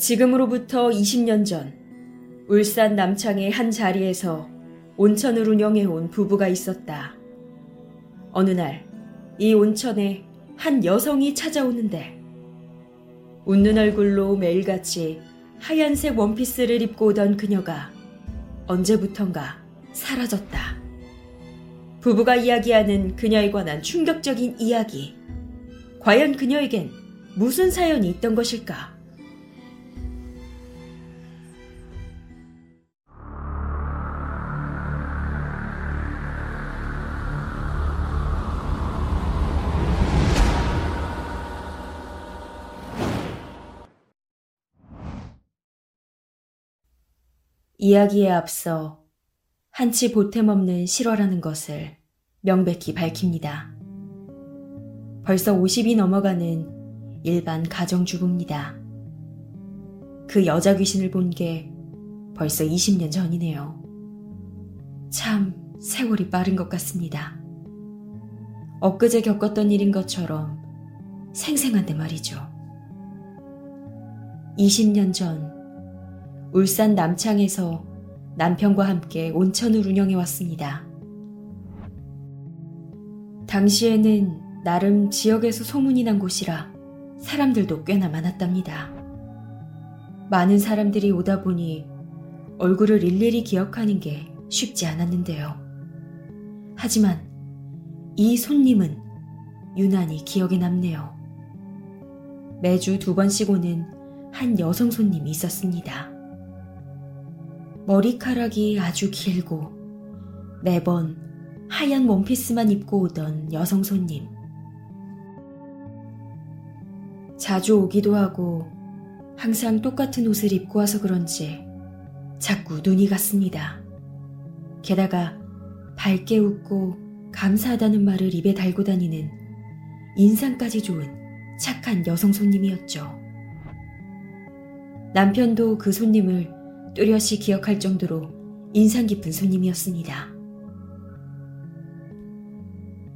지금으로부터 20년 전 울산 남창의 한 자리에서 온천을 운영해온 부부가 있었다. 어느 날 이 온천에 한 여성이 찾아오는데 웃는 얼굴로 매일같이 하얀색 원피스를 입고 오던 그녀가 언제부턴가 사라졌다. 부부가 이야기하는 그녀에 관한 충격적인 이야기. 과연 그녀에겐 무슨 사연이 있던 것일까? 이야기에 앞서 한치 보탬 없는 실화라는 것을 명백히 밝힙니다. 벌써 50이 넘어가는 일반 가정주부입니다. 그 여자 귀신을 본 게 벌써 20년 전이네요. 참 세월이 빠른 것 같습니다. 엊그제 겪었던 일인 것처럼 생생한데 말이죠. 20년 전 울산 남창에서 남편과 함께 온천을 운영해 왔습니다. 당시에는 나름 지역에서 소문이 난 곳이라 사람들도 꽤나 많았답니다. 많은 사람들이 오다 보니 얼굴을 일일이 기억하는 게 쉽지 않았는데요. 하지만 이 손님은 유난히 기억에 남네요. 매주 두 번씩 오는 한 여성 손님이 있었습니다. 머리카락이 아주 길고 매번 하얀 원피스만 입고 오던 여성 손님. 자주 오기도 하고 항상 똑같은 옷을 입고 와서 그런지 자꾸 눈이 갔습니다. 게다가 밝게 웃고 감사하다는 말을 입에 달고 다니는 인상까지 좋은 착한 여성 손님이었죠. 남편도 그 손님을 뚜렷이 기억할 정도로 인상 깊은 손님이었습니다.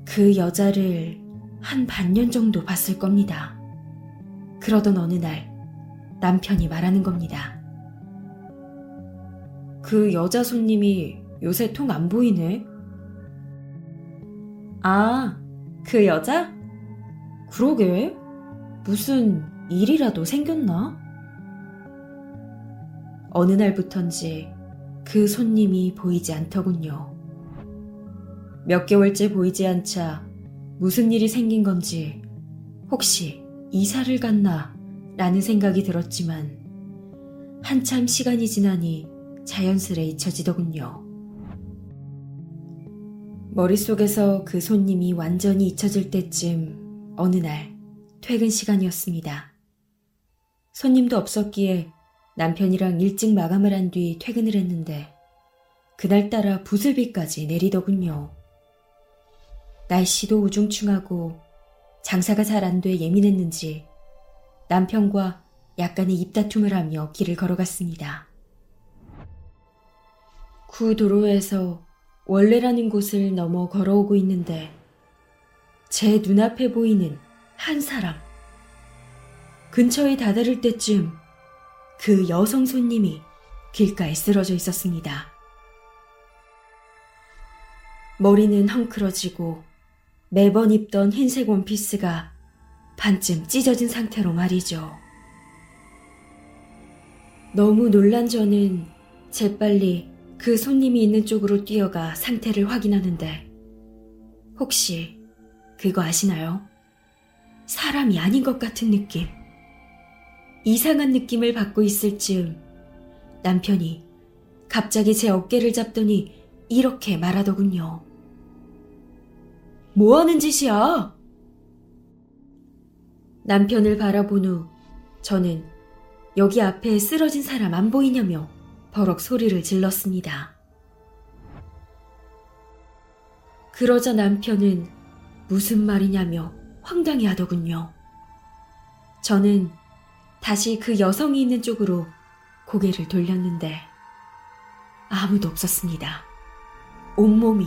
그 여자를 한 반년 정도 봤을 겁니다. 그러던 어느 날 남편이 말하는 겁니다. 그 여자 손님이 요새 통 안 보이네? 아, 그 여자? 그러게. 무슨 일이라도 생겼나? 어느 날부턴지 그 손님이 보이지 않더군요. 몇 개월째 보이지 않자 무슨 일이 생긴 건지 혹시 이사를 갔나 라는 생각이 들었지만 한참 시간이 지나니 자연스레 잊혀지더군요. 머릿속에서 그 손님이 완전히 잊혀질 때쯤 어느 날 퇴근 시간이었습니다. 손님도 없었기에 남편이랑 일찍 마감을 한 뒤 퇴근을 했는데 그날따라 부슬비까지 내리더군요. 날씨도 우중충하고 장사가 잘 안 돼 예민했는지 남편과 약간의 입다툼을 하며 길을 걸어갔습니다. 구 도로에서 원래라는 곳을 넘어 걸어오고 있는데 제 눈앞에 보이는 한 사람. 근처에 다다를 때쯤 그 여성 손님이 길가에 쓰러져 있었습니다. 머리는 헝클어지고 매번 입던 흰색 원피스가 반쯤 찢어진 상태로 말이죠. 너무 놀란 저는 재빨리 그 손님이 있는 쪽으로 뛰어가 상태를 확인하는데 혹시 그거 아시나요? 사람이 아닌 것 같은 느낌. 이상한 느낌을 받고 있을 즈음 남편이 갑자기 제 어깨를 잡더니 이렇게 말하더군요. 뭐 하는 짓이야? 남편을 바라본 후 저는 여기 앞에 쓰러진 사람 안 보이냐며 버럭 소리를 질렀습니다. 그러자 남편은 무슨 말이냐며 황당해 하더군요. 저는 다시 그 여성이 있는 쪽으로 고개를 돌렸는데 아무도 없었습니다. 온몸이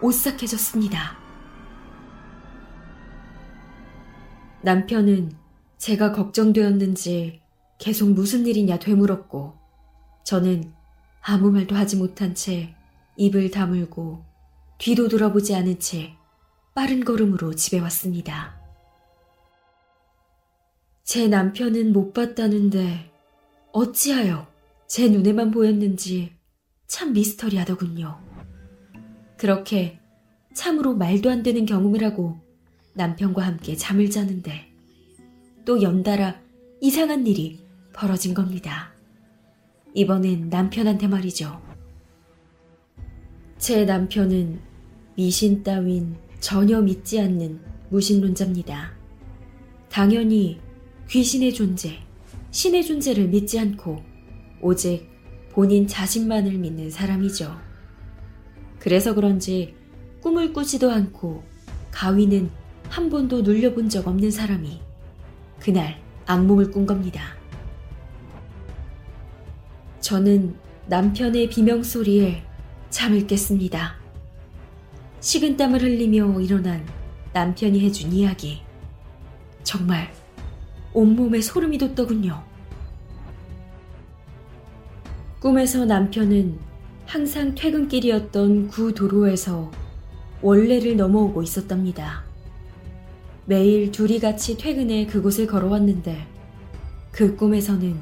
오싹해졌습니다. 남편은 제가 걱정되었는지 계속 무슨 일이냐 되물었고 저는 아무 말도 하지 못한 채 입을 다물고 뒤도 돌아보지 않은 채 빠른 걸음으로 집에 왔습니다. 제 남편은 못 봤다는데 어찌하여 제 눈에만 보였는지 참 미스터리하더군요. 그렇게 참으로 말도 안 되는 경험을 하고 남편과 함께 잠을 자는데 또 연달아 이상한 일이 벌어진 겁니다. 이번엔 남편한테 말이죠. 제 남편은 미신 따윈 전혀 믿지 않는 무신론자입니다. 당연히 귀신의 존재, 신의 존재를 믿지 않고 오직 본인 자신만을 믿는 사람이죠. 그래서 그런지 꿈을 꾸지도 않고 가위는 한 번도 눌려본 적 없는 사람이 그날 악몽을 꾼 겁니다. 저는 남편의 비명소리에 잠을 깼습니다. 식은땀을 흘리며 일어난 남편이 해준 이야기. 정말 온몸에 소름이 돋더군요. 꿈에서 남편은 항상 퇴근길이었던 구 도로에서 원래를 넘어오고 있었답니다. 매일 둘이 같이 퇴근해 그곳을 걸어왔는데 그 꿈에서는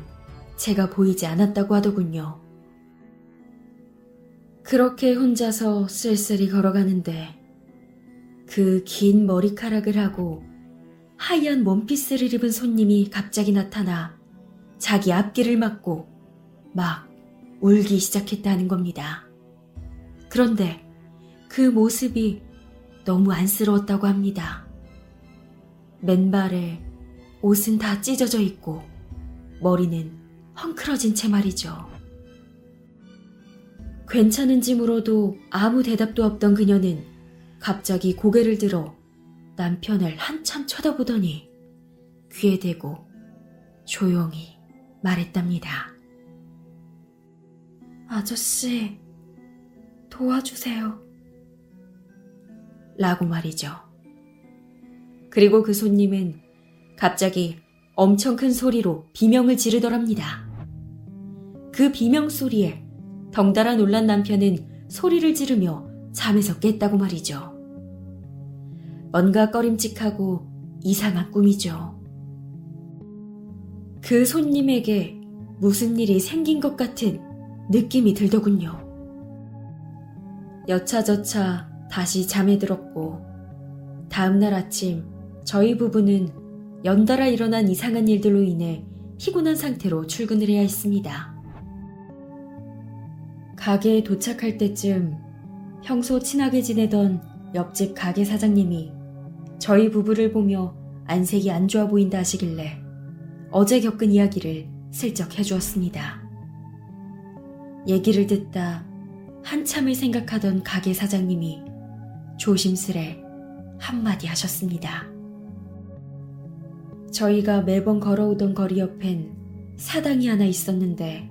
제가 보이지 않았다고 하더군요. 그렇게 혼자서 쓸쓸히 걸어가는데 그 긴 머리카락을 하고 하얀 원피스를 입은 손님이 갑자기 나타나 자기 앞길을 막고 막 울기 시작했다는 겁니다. 그런데 그 모습이 너무 안쓰러웠다고 합니다. 맨발에 옷은 다 찢어져 있고 머리는 헝클어진 채 말이죠. 괜찮은지 물어도 아무 대답도 없던 그녀는 갑자기 고개를 들어 남편을 한참 쳐다보더니 귀에 대고 조용히 말했답니다. 아저씨, 도와주세요. 라고 말이죠. 그리고 그 손님은 갑자기 엄청 큰 소리로 비명을 지르더랍니다. 그 비명 소리에 덩달아 놀란 남편은 소리를 지르며 잠에서 깼다고 말이죠. 뭔가 꺼림칙하고 이상한 꿈이죠. 그 손님에게 무슨 일이 생긴 것 같은 느낌이 들더군요. 여차저차 다시 잠에 들었고, 다음날 아침 저희 부부는 연달아 일어난 이상한 일들로 인해 피곤한 상태로 출근을 해야 했습니다. 가게에 도착할 때쯤 평소 친하게 지내던 옆집 가게 사장님이 저희 부부를 보며 안색이 안 좋아 보인다 하시길래 어제 겪은 이야기를 슬쩍 해주었습니다. 얘기를 듣다 한참을 생각하던 가게 사장님이 조심스레 한마디 하셨습니다. 저희가 매번 걸어오던 거리 옆엔 사당이 하나 있었는데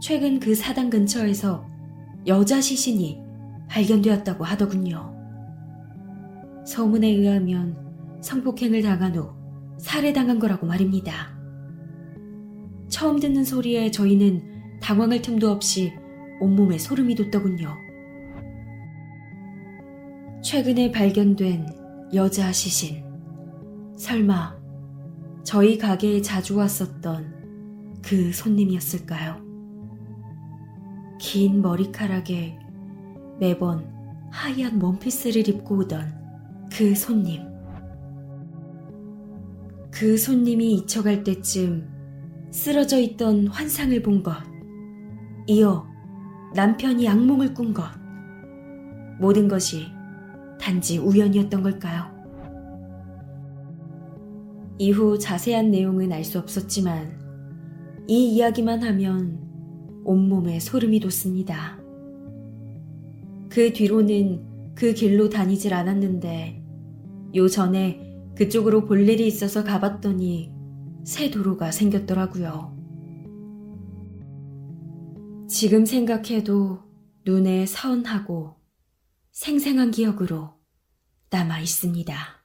최근 그 사당 근처에서 여자 시신이 발견되었다고 하더군요. 소문에 의하면 성폭행을 당한 후 살해당한 거라고 말입니다. 처음 듣는 소리에 저희는 당황할 틈도 없이 온몸에 소름이 돋더군요. 최근에 발견된 여자 시신. 설마 저희 가게에 자주 왔었던 그 손님이었을까요? 긴 머리카락에 매번 하얀 원피스를 입고 오던 그 손님. 그 손님이 잊혀갈 때쯤 쓰러져 있던 환상을 본 것. 이어 남편이 악몽을 꾼 것. 모든 것이 단지 우연이었던 걸까요? 이후 자세한 내용은 알 수 없었지만 이 이야기만 하면 온몸에 소름이 돋습니다. 그 뒤로는 그 길로 다니질 않았는데 요 전에 그쪽으로 볼 일이 있어서 가봤더니 새 도로가 생겼더라고요. 지금 생각해도 눈에 서운하고 생생한 기억으로 남아 있습니다.